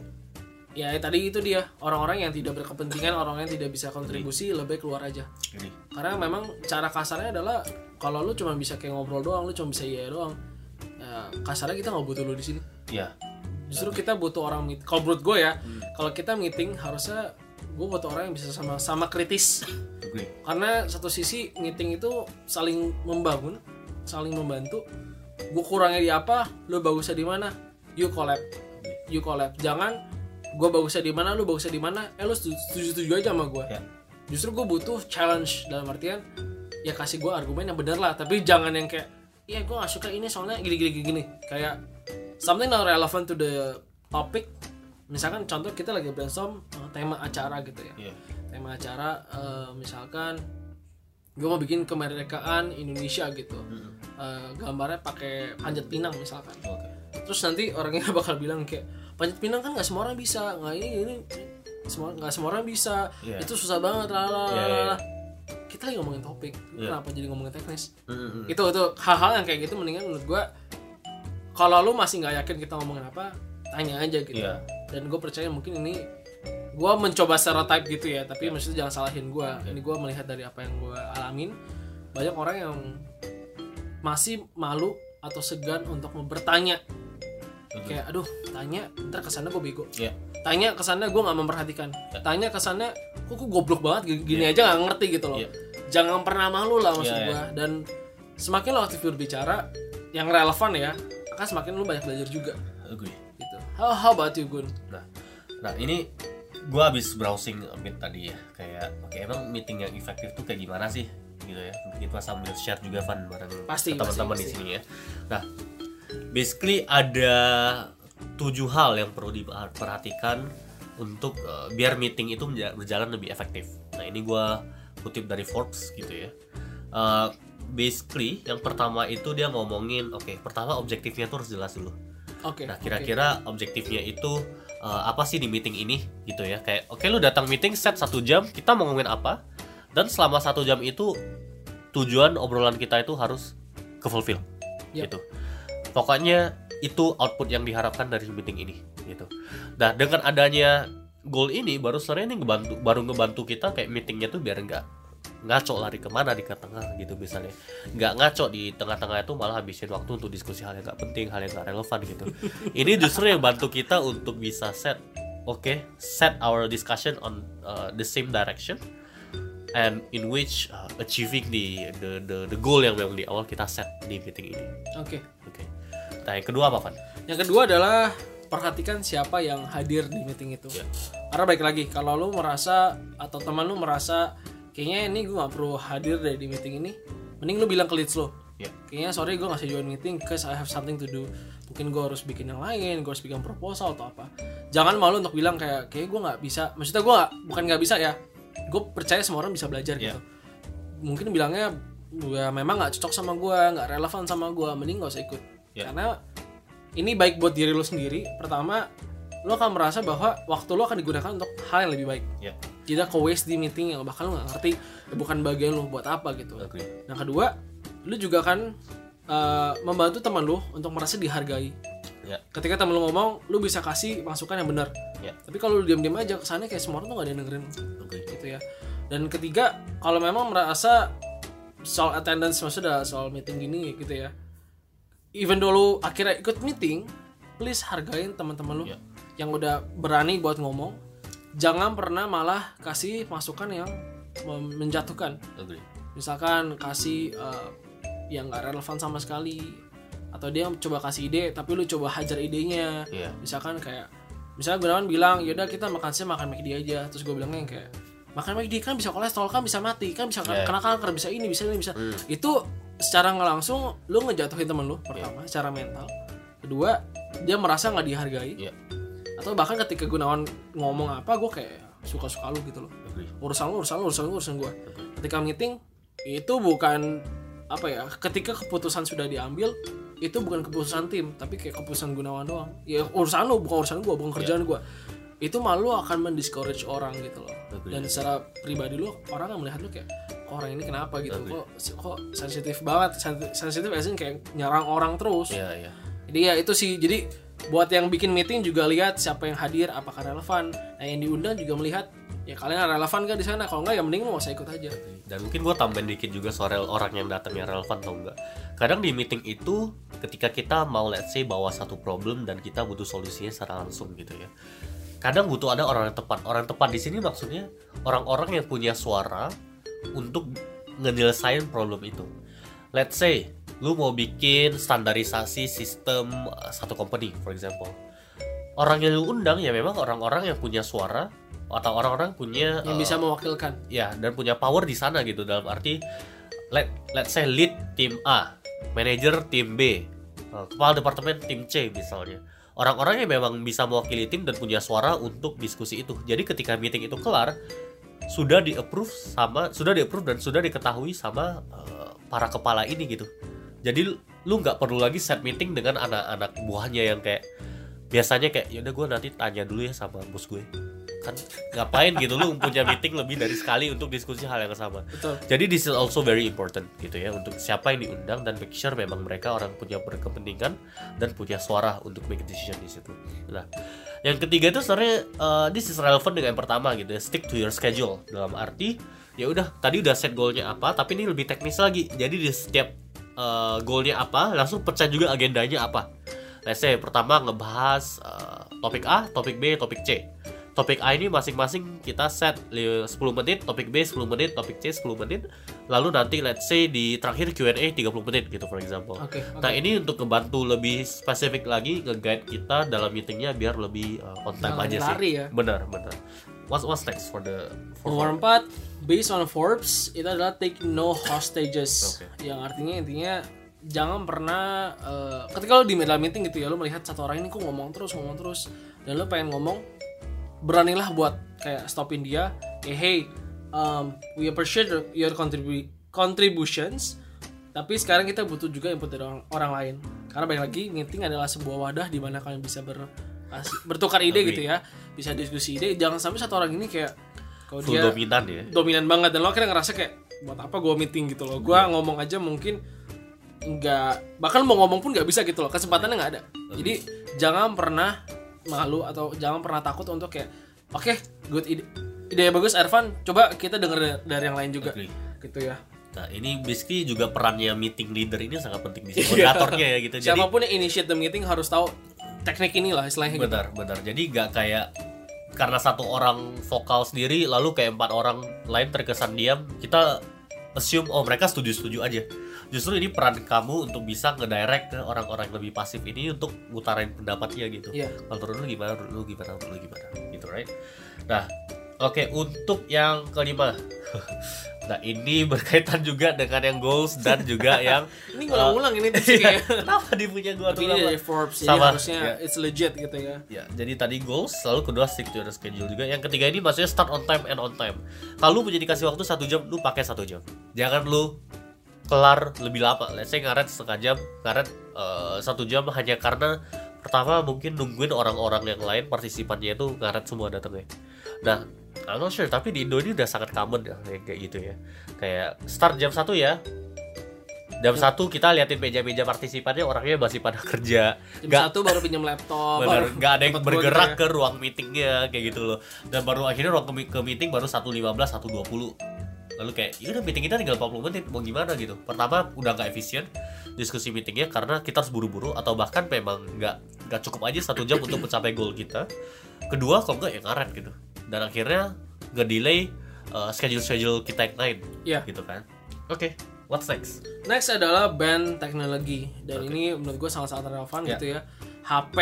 ya tadi itu dia orang-orang yang tidak berkepentingan orang yang tidak bisa kontribusi lebih baik keluar aja. Agree karena memang cara kasarnya adalah kalau lu cuma bisa kayak ngobrol doang lu cuma bisa iya doang ya, kasarnya kita nggak butuh lu di sini. Ya justru kita butuh orang meet kalau menurut gue ya kalau kita meeting harusnya gue butuh orang yang bisa sama sama kritis. Agree. Karena satu sisi meeting itu saling membangun saling membantu. Gue kurangnya di apa lu bagusnya di mana? You collab. You collab. Jangan gue bagusnya di mana lu bagusnya di mana. Eh lu setuju setuju aja sama gue ya. Justru gue butuh challenge dalam artian ya kasih gue argumen yang bener lah. Tapi jangan yang kayak iya gue gak suka ini soalnya gini gini, gini. Kayak something not relevant to the topic misalkan contoh kita lagi brainstorm uh, tema acara gitu ya. Ya tema acara uh, misalkan gue mau bikin kemerdekaan Indonesia gitu. Uh, gambarnya pakai panjat pinang misalkan. Oke. Terus nanti orangnya bakal bilang kayak panjat pinang kan nggak semua orang bisa nggak ini ini semua nggak semua orang bisa. Iya. itu susah banget lah lah, lah, iya, lah. kita lagi ngomongin topik Iya. kenapa jadi ngomongin teknis? Mm-mm. itu itu hal-hal yang kayak gitu mendingan menurut gua kalau lu masih nggak yakin kita ngomongin apa tanya aja gitu. Iya. dan gue percaya mungkin ini gua mencoba stereotype gitu ya tapi maksudnya jangan salahin gua. Ini gua melihat dari apa yang gua alamin. Banyak orang yang masih malu atau segan untuk bertanya. Kayak aduh tanya ntar ke sana gue bego. Ya tanya ke sana gue nggak memperhatikan. Tanya ke sana kok gue goblok banget gini, Iya. aja nggak ngerti gitu loh. Iya. jangan pernah malu lah maksud Iya, gue dan semakin lo aktif berbicara yang relevan ya akan semakin lo banyak belajar juga. Agree how, how about you Gun Nah, nah ini gue habis browsing a bit tadi ya, kayak oke emang meeting yang efektif tuh kayak gimana sih, gitu ya? Mungkin kita sambil share juga Van bareng Pasti, teman-teman di sini ya. Nah, basically ada tujuh hal yang perlu diperhatikan untuk eh, biar meeting itu berjalan lebih efektif. Nah ini gue kutip dari Forbes gitu ya. Eh, basically yang pertama itu dia ngomongin, oke pertama objektifnya tuh harus jelas dulu. Oke Nah, oke. kira-kira objektifnya itu uh, apa sih di meeting ini gitu ya? Kayak oke lu datang meeting set satu jam, kita mau ngomongin apa? Dan selama satu jam itu tujuan obrolan kita itu harus ke fulfill Yap. gitu. Pokoknya itu output yang diharapkan dari meeting ini gitu. Nah, dengan adanya goal ini baru sebenarnya ini ngebantu baru ngebantu kita kayak meetingnya tuh biar enggak ngaco lari ke mana di tengah gitu misalnya. Nggak ngaco di tengah-tengah itu malah habisin waktu untuk diskusi hal yang nggak penting hal yang nggak relevan gitu. Ini justru yang bantu kita untuk bisa set oke set our discussion on uh, the same direction and in which uh, achieving the, the the the goal yang memang di awal kita set di meeting ini. Oke. Oke. Nah yang kedua apa Van? yang kedua adalah perhatikan siapa yang hadir di meeting itu. Ya. karena baik lagi kalau lu merasa atau teman lu merasa kayaknya ini gue gak perlu hadir deh di meeting ini. Mending lu bilang ke leads lo Ya. kayaknya sorry gue gak bisa join meeting cause I have something to do. Mungkin gue harus bikin yang lain gue harus bikin proposal atau apa. Jangan malu untuk bilang kayak kayak gue nggak bisa. Maksudnya gue gak, bukan nggak bisa ya. Gue percaya semua orang bisa belajar Ya. gitu. Mungkin bilangnya ya memang nggak cocok sama gue nggak relevan sama gue mending gak usah ikut. Ya. karena ini baik buat diri lo sendiri. Pertama lo akan merasa bahwa waktu lo akan digunakan untuk hal yang lebih baik. Ya, tidak ke waste di meeting yang bahkan lo nggak ngerti bukan bagian lo buat apa gitu. Agree. yang kedua lo juga akan uh, membantu teman lo untuk merasa dihargai. Ya, ketika temen lo ngomong lo bisa kasih masukan yang benar. Ya, tapi kalau lo diam-diam aja kesannya kayak semua orang tuh gak ada yang dengerin. Agree. gitu ya. Dan ketiga kalau memang merasa soal attendance maksudnya soal meeting gini gitu ya. Even dulu akhirnya ikut meeting please hargain teman-teman lu Ya. yang udah berani buat ngomong jangan pernah malah kasih masukan yang menjatuhkan Agree. misalkan kasih eh, yang nggak relevan sama sekali atau dia coba kasih ide tapi lu coba hajar idenya Iya. misalkan kayak misalnya Gunawan bilang yaudah kita makan siang makan McD aja terus gue bilangnya kayak makan McD kan bisa kolesterol kan bisa mati kan bisa Yeah. kena kanker bisa ini bisa ini bisa Hmm. itu secara nggak langsung lu ngejatuhin temen lu pertama secara mental kedua dia merasa nggak dihargai Iya. Atau bahkan ketika Gunawan ngomong apa gue kayak suka-suka lu gitu loh. Agree. urusan lu urusan lu urusan lu urusan gue ketika meeting itu bukan apa ya ketika keputusan sudah diambil itu bukan keputusan tim tapi kayak keputusan Gunawan doang. Ya urusan lu bukan urusan gue bukan kerjaan gue itu malu akan mendiscourage orang gitu loh. Agree. dan secara pribadi lu orang akan melihat lu kayak orang ini kenapa gitu? Kok kok sensitif banget? Sensi- sensitif as in kayak nyerang orang terus. Iya, iya. jadi ya itu sih. Jadi buat yang bikin meeting juga lihat siapa yang hadir apakah relevan nah yang diundang juga melihat ya kalian relevan gak di sana kalau enggak ya mending lu gak usah ikut aja Dan mungkin gue tambahin dikit juga soal orang yang datang yang relevan atau enggak. Kadang di meeting itu ketika kita mau let's say bawa satu problem dan kita butuh solusinya secara langsung gitu ya. Kadang butuh ada orang yang tepat. Orang yang tepat di sini maksudnya orang-orang yang punya suara untuk ngejelesain problem itu. Let's say lu mau bikin standarisasi sistem uh, satu company for example. Orang yang lu undang ya memang orang-orang yang punya suara atau orang-orang punya yang uh, bisa mewakilkan ya dan punya power di sana gitu dalam arti let let's say lead tim A, manager tim B, uh, kepala departemen tim C misalnya. Orang-orang yang memang bisa mewakili tim dan punya suara untuk diskusi itu. Jadi ketika meeting itu kelar sudah di approve sama sudah di approve dan sudah diketahui sama uh, para kepala ini gitu. Jadi lu nggak perlu lagi set meeting dengan anak-anak buahnya yang kayak biasanya kayak yaudah gue nanti tanya dulu ya sama bos gue kan ngapain gitu lu punya meeting lebih dari sekali untuk diskusi hal yang sama betul jadi this is also very important gitu ya untuk siapa yang diundang dan make sure memang mereka orang punya berkepentingan dan punya suara untuk make decision di situ. Nah, yang ketiga itu sebenarnya uh, this is relevant dengan yang pertama gitu ya, stick to your schedule dalam arti ya udah tadi udah set goalnya apa tapi ini lebih teknis lagi. Jadi di setiap uh, goalnya apa langsung pecah juga agendanya apa. Let's say pertama ngebahas uh, topik A, topik B, topik C topik A ini masing-masing kita set li- 10 menit, topik B 10 menit, topik C 10 menit. Lalu nanti let's say di terakhir Q&A 30 menit gitu for example. oke Nah, ini untuk ngebantu lebih spesifik lagi nge-guide kita dalam meetingnya biar lebih uh, on time Jangan aja sih. ya. Benar, benar. What's what's next for the for Nomor 4, based on Forbes, itu adalah take no hostages. Oke. Yang artinya intinya jangan pernah eh, ketika lo di dalam meeting gitu ya lo melihat satu orang ini kok ngomong terus ngomong terus dan lo pengen ngomong beranilah buat kayak stopin dia eh hey um, we appreciate your contribu- contributions tapi sekarang kita butuh juga input dari orang, orang lain karena balik lagi meeting adalah sebuah wadah di mana kalian bisa ber, bertukar ide gitu ya bisa diskusi ide jangan sampai satu orang ini kayak kalau dia dominan ya. dominan banget dan lo akhirnya ngerasa kayak buat apa gue meeting gitu loh gue ngomong aja mungkin nggak bahkan mau ngomong pun nggak bisa gitu loh kesempatannya nggak ada jadi jangan pernah malu atau jangan pernah takut untuk kayak oke good ide ide yang bagus Ervan coba kita denger dari yang lain juga Agree. gitu ya Nah, ini basically juga perannya meeting leader ini sangat penting di sini. Iya. Moderatornya ya gitu. Jadi siapa pun yang initiate the meeting harus tahu teknik inilah istilahnya gitu benar benar jadi nggak kayak karena satu orang vokal sendiri lalu kayak empat orang lain terkesan diam kita assume oh mereka setuju setuju aja. Justru ini peran kamu untuk bisa ngedirect ke orang-orang yang lebih pasif ini untuk ngutarain pendapatnya gitu. Iya. kalau menurut lu gimana? Menurut lu gimana? Menurut lu gimana? Gitu right? Nah oke untuk yang kelima nah ini berkaitan juga dengan yang goals dan juga yang ini ngulang-ngulang ini tuh kayak kenapa dia punya gua tapi tuh ini Forbes Sama, harusnya ya. it's legit gitu ya Ya, jadi tadi goals, lalu kedua stick to the schedule juga. Yang ketiga ini maksudnya start on time and on time. Kalau punya dikasih waktu satu jam, lu pakai satu jam. Jangan lu kelar lebih lama. Let's say ngaret setengah jam, ngaret eh, satu jam hanya karena pertama mungkin nungguin orang-orang yang lain partisipannya itu ngaret semua datang ya nah I'm not sure tapi di Indo ini udah sangat common ya kayak gitu ya. Kayak start jam satu ya. Jam satu kita liatin meja-meja partisipannya orangnya masih pada kerja. Jam nggak satu baru pinjam laptop. Bener, baru nggak ada yang bergerak ke ruang meetingnya kayak gitu loh. Dan baru akhirnya ruang ke, ke meeting baru 1.15 1.20 lalu kayak ya udah meeting kita tinggal 40 menit mau gimana? gitu. Pertama udah nggak efisien diskusi meetingnya karena kita harus buru-buru atau bahkan memang nggak nggak cukup aja satu jam untuk mencapai goal kita. Kedua kalau nggak ya ngaret gitu dan akhirnya nge-delay uh, schedule-schedule kita yang lain Iya. gitu kan oke what's next Next adalah band teknologi dan Oke. ini menurut gue sangat-sangat relevan Ya. gitu ya. HP,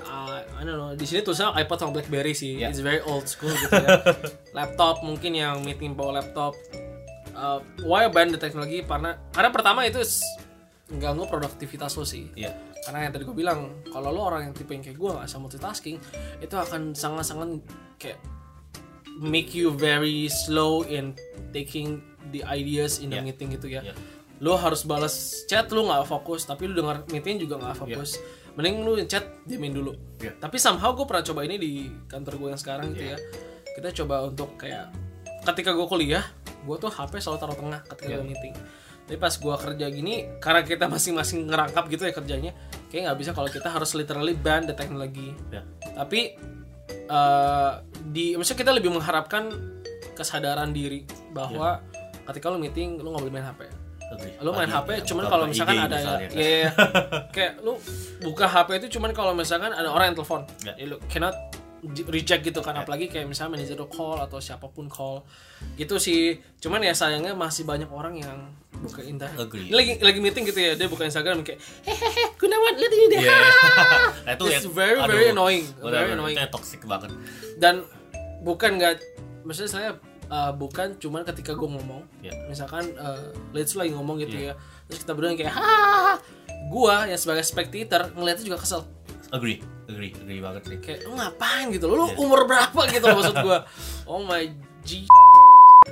uh, I don't know, di sini tulisannya iPod sama BlackBerry sih. Ya. It's very old school gitu ya. laptop mungkin yang meeting bawa laptop. Uh, why band teknologi? Karena karena pertama itu mengganggu produktivitas lo sih. Iya. Karena yang tadi gue bilang, kalau lo orang yang tipe yang kayak gue gak bisa multitasking, itu akan sangat-sangat kayak make you very slow in taking the ideas in the Yeah. meeting gitu ya. Yeah. lo harus balas chat lu nggak fokus tapi lu dengar meeting juga nggak fokus. Mending lu chat diamin dulu. Yeah. tapi somehow gue pernah coba ini di kantor gue yang sekarang gitu ya. Kita coba untuk kayak ketika gue kuliah gue tuh HP selalu taruh tengah ketika Yeah. gue meeting. Tapi pas gue kerja gini karena kita masing-masing ngerangkap gitu ya kerjanya kayak nggak bisa kalau kita harus literally ban the teknologi ya tapi eh, di maksudnya kita lebih mengharapkan kesadaran diri bahwa ketika lu meeting lu nggak boleh main HP agree. lu main HP ya, cuman kalau misalkan ada ya, misalnya, kan. ya, ya. kayak lu buka HP itu cuman kalau misalkan ada orang yang telepon Ya. ya, lu cannot reject gitu kan Ya. apalagi kayak misalnya manajer call atau siapa pun call gitu sih cuman ya sayangnya masih banyak orang yang buka. Ini lagi lagi meeting gitu ya dia buka Instagram kayak hehehe Gunawan lihat ini deh Iya. Nah, itu It's yang- very, aduh, very annoying. benar, Very annoying. Itu yang toxic banget. dan bukan nggak maksudnya saya uh, bukan cuman ketika gue ngomong Ya. misalkan uh, let's lagi ngomong gitu Iya. ya terus kita berdua kayak hahaha gue yang sebagai spectator ngeliatnya juga kesel Agree, agree, agree banget sih. kayak lu ngapain gitu lu Iya. umur berapa gitu loh maksud gue oh my g.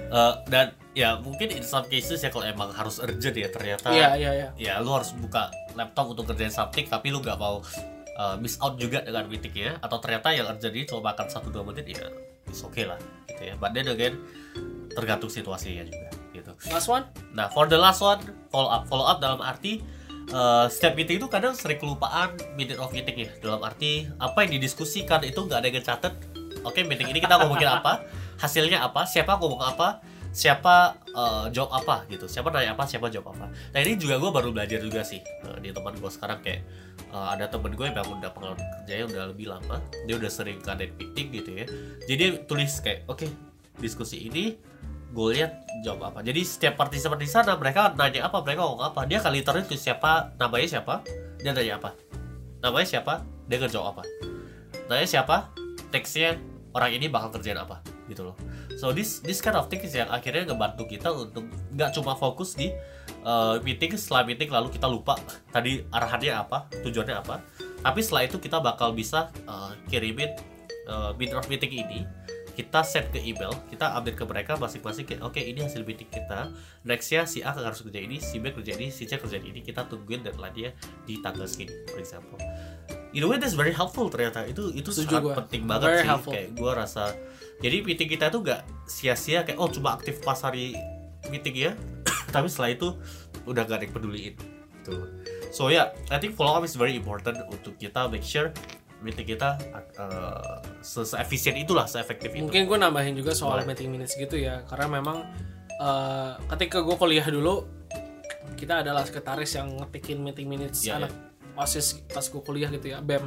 Eh, dan ya mungkin in some cases ya kalau emang harus urgent ya ternyata iya iya iya. ya lu harus buka laptop untuk kerjain something tapi lu nggak mau uh, miss out juga dengan meetingnya atau ternyata yang urgent ini cuma makan 1-2 menit ya it's okay lah gitu ya. But then again tergantung situasinya juga gitu. Last one? Nah, for the last one, follow up. Follow up dalam arti uh, setiap meeting itu kadang sering kelupaan minute of meeting ya. Dalam arti apa yang didiskusikan itu nggak ada yang catat. Oke, meeting ini kita ngomongin apa, hasilnya apa, siapa ngomong apa, siapa uh, jawab apa gitu. Siapa nanya apa, siapa jawab apa. Nah ini juga gue baru belajar juga sih uh, di teman gue sekarang kayak uh, ada temen gue yang udah pengalaman kerjanya udah lebih lama. Dia udah sering ngadain meeting gitu ya. Jadi tulis kayak oke diskusi ini goalnya jawab apa. Jadi setiap partisipan di sana mereka nanya apa mereka ngomong apa. Dia literally tulis siapa namanya siapa dia nanya apa. Namanya siapa dia ngejawab apa. Nanya siapa teksnya orang ini bakal kerjain apa gitu loh. So this this kind of things yang akhirnya ngebantu kita untuk nggak cuma fokus di uh, meeting setelah meeting lalu kita lupa tadi arahannya apa tujuannya apa. Tapi setelah itu kita bakal bisa uh, kirimin uh, meeting ini kita send ke email, kita update ke mereka masing-masing oke ini hasil meeting kita. Nextnya si A harus kerja ini, si B kerja ini, si C kerja ini. Kita tungguin deadline-nya di tanggal segini, for example. In a way that's very helpful ternyata. Itu itu Setuju sangat gua. penting banget Very sih. helpful. Kayak gua rasa. Jadi meeting kita tuh gak sia-sia kayak oh cuma aktif pas hari meeting ya. Tapi setelah itu udah gak ada yang peduliin. Gitu. So ya, yeah, I think follow up is very important untuk kita make sure meeting kita uh, se efisien itulah, se-efektif itu. mungkin gue nambahin juga soal Boleh. meeting minutes gitu ya karena memang eh, ketika gue kuliah dulu kita adalah sekretaris yang ngetikin meeting minutes Iya, anak osis pas gue kuliah gitu ya bem.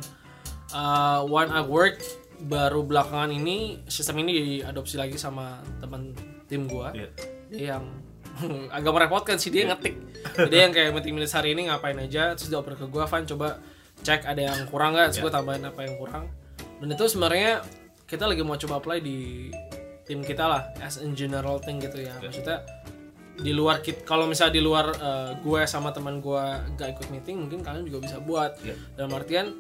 When I work baru belakangan ini sistem ini diadopsi lagi sama teman tim gue dia yang agak merepotkan sih dia ngetik. Jadi yang kayak meeting minutes hari ini ngapain aja terus dia oper ke gue Van coba cek ada yang kurang nggak Iya. gue tambahin apa yang kurang. Dan itu sebenarnya kita lagi mau coba apply di tim kita lah as in general thing gitu ya. Maksudnya di luar kit kalau misalnya di luar eh, gue sama teman gue gak ikut meeting mungkin kalian juga bisa buat. Iya. dalam artian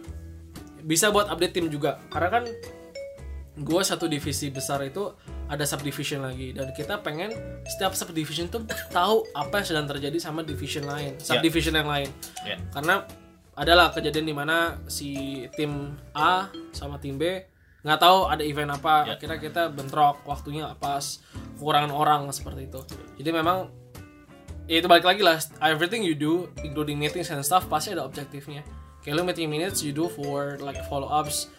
bisa buat update tim juga. Karena kan gue satu divisi besar itu ada subdivision lagi. Dan kita pengen setiap subdivision tuh tahu apa yang sedang terjadi sama division lain subdivision yang lain. Ya. karena adalah kejadian di mana si tim A sama tim B nggak tahu ada event apa. Ya. akhirnya kita bentrok waktunya pas kekurangan orang seperti itu. Jadi memang ya itu balik lagi lah. Everything you do including meetings and stuff pasti ada objektifnya. Kayak lu meeting minutes you do for like follow ups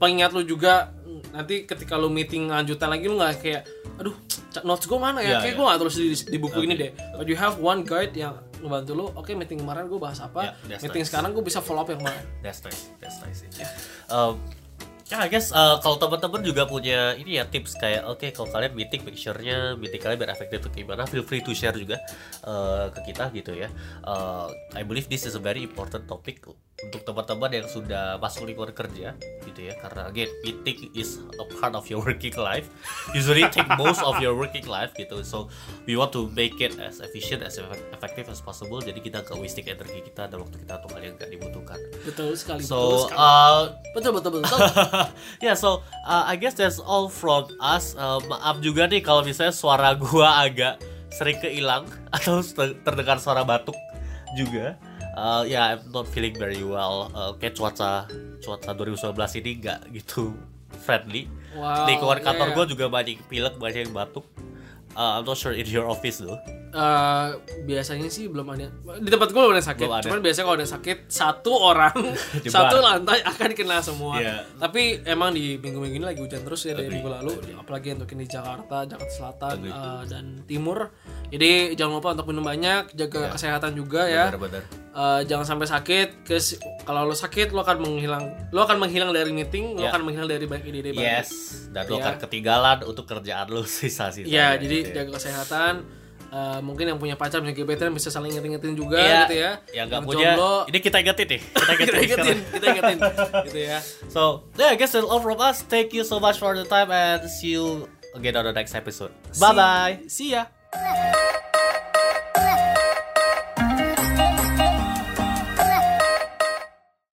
pengingat lu juga nanti ketika lu meeting lanjutan lagi lu nggak kayak aduh notes gue mana ya? Ya, kayak ya. gue nggak tulis di, di buku ini Oke, deh. But you have one guide yang ngebantu lu oke meeting kemarin gue bahas apa that's meeting nice. sekarang gue bisa follow up yang mana That's nice, that's nice. Yeah. Um, ya, I guess uh, kalau teman-teman juga punya ini ya tips kayak oke kalau kalian meeting make sure-nya meeting kalian biar efektif tuh gimana feel free to share juga uh, ke kita gitu ya. Uh, I believe this is a very important topic untuk teman-teman yang sudah masuk lingkungan kerja gitu ya karena again meeting is a part of your working life usually take most of your working life gitu so we want to make it as efficient as effective as possible jadi kita nggak wasting energi kita dan waktu kita untuk hal yang nggak dibutuhkan betul sekali betul So, sekali uh, betul betul betul yeah, so uh, I guess that's all from us. Uh, maaf juga nih kalau misalnya suara gua agak sering keilang atau ter- terdengar suara batuk juga. Uh, ya, yeah, I'm not feeling very well. Uh, kayak cuaca cuaca 2019 ini nggak gitu friendly. Wow, Lingkungan kantor yeah. gua juga banyak pilek, banyak yang batuk. Uh, I'm not sure in your office though. Eh, biasanya sih belum ada di tempat gue belum ada sakit Belum ada. cuman biasanya kalau ada sakit satu orang satu lantai akan kena semua Iya. tapi emang di minggu-minggu ini lagi hujan terus ya dari minggu lalu apalagi untuk di Jakarta Jakarta Selatan eh, dan Timur jadi jangan lupa untuk minum banyak jaga kesehatan juga ya Benar-benar. Eh, jangan sampai sakit kes kalau lo sakit lo akan menghilang lo akan menghilang dari meeting lo Ya. akan menghilang dari banyak ide-ide baru Yes, dan lo Iya. akan ketinggalan untuk kerjaan lo sisa-sisa. Iya, jadi jaga kesehatan. Eh, mungkin yang punya pacar punya gebetan bisa saling ingetin-ingetin juga Iya, gitu ya. Yang nggak Yang punya, jomblo, ini kita ingetin nih. Kita ingetin. kita ingetin, kita ingetin gitu ya. So, yeah, I guess that's all from us. Thank you so much for the time and see you again on the next episode. Bye bye. See ya.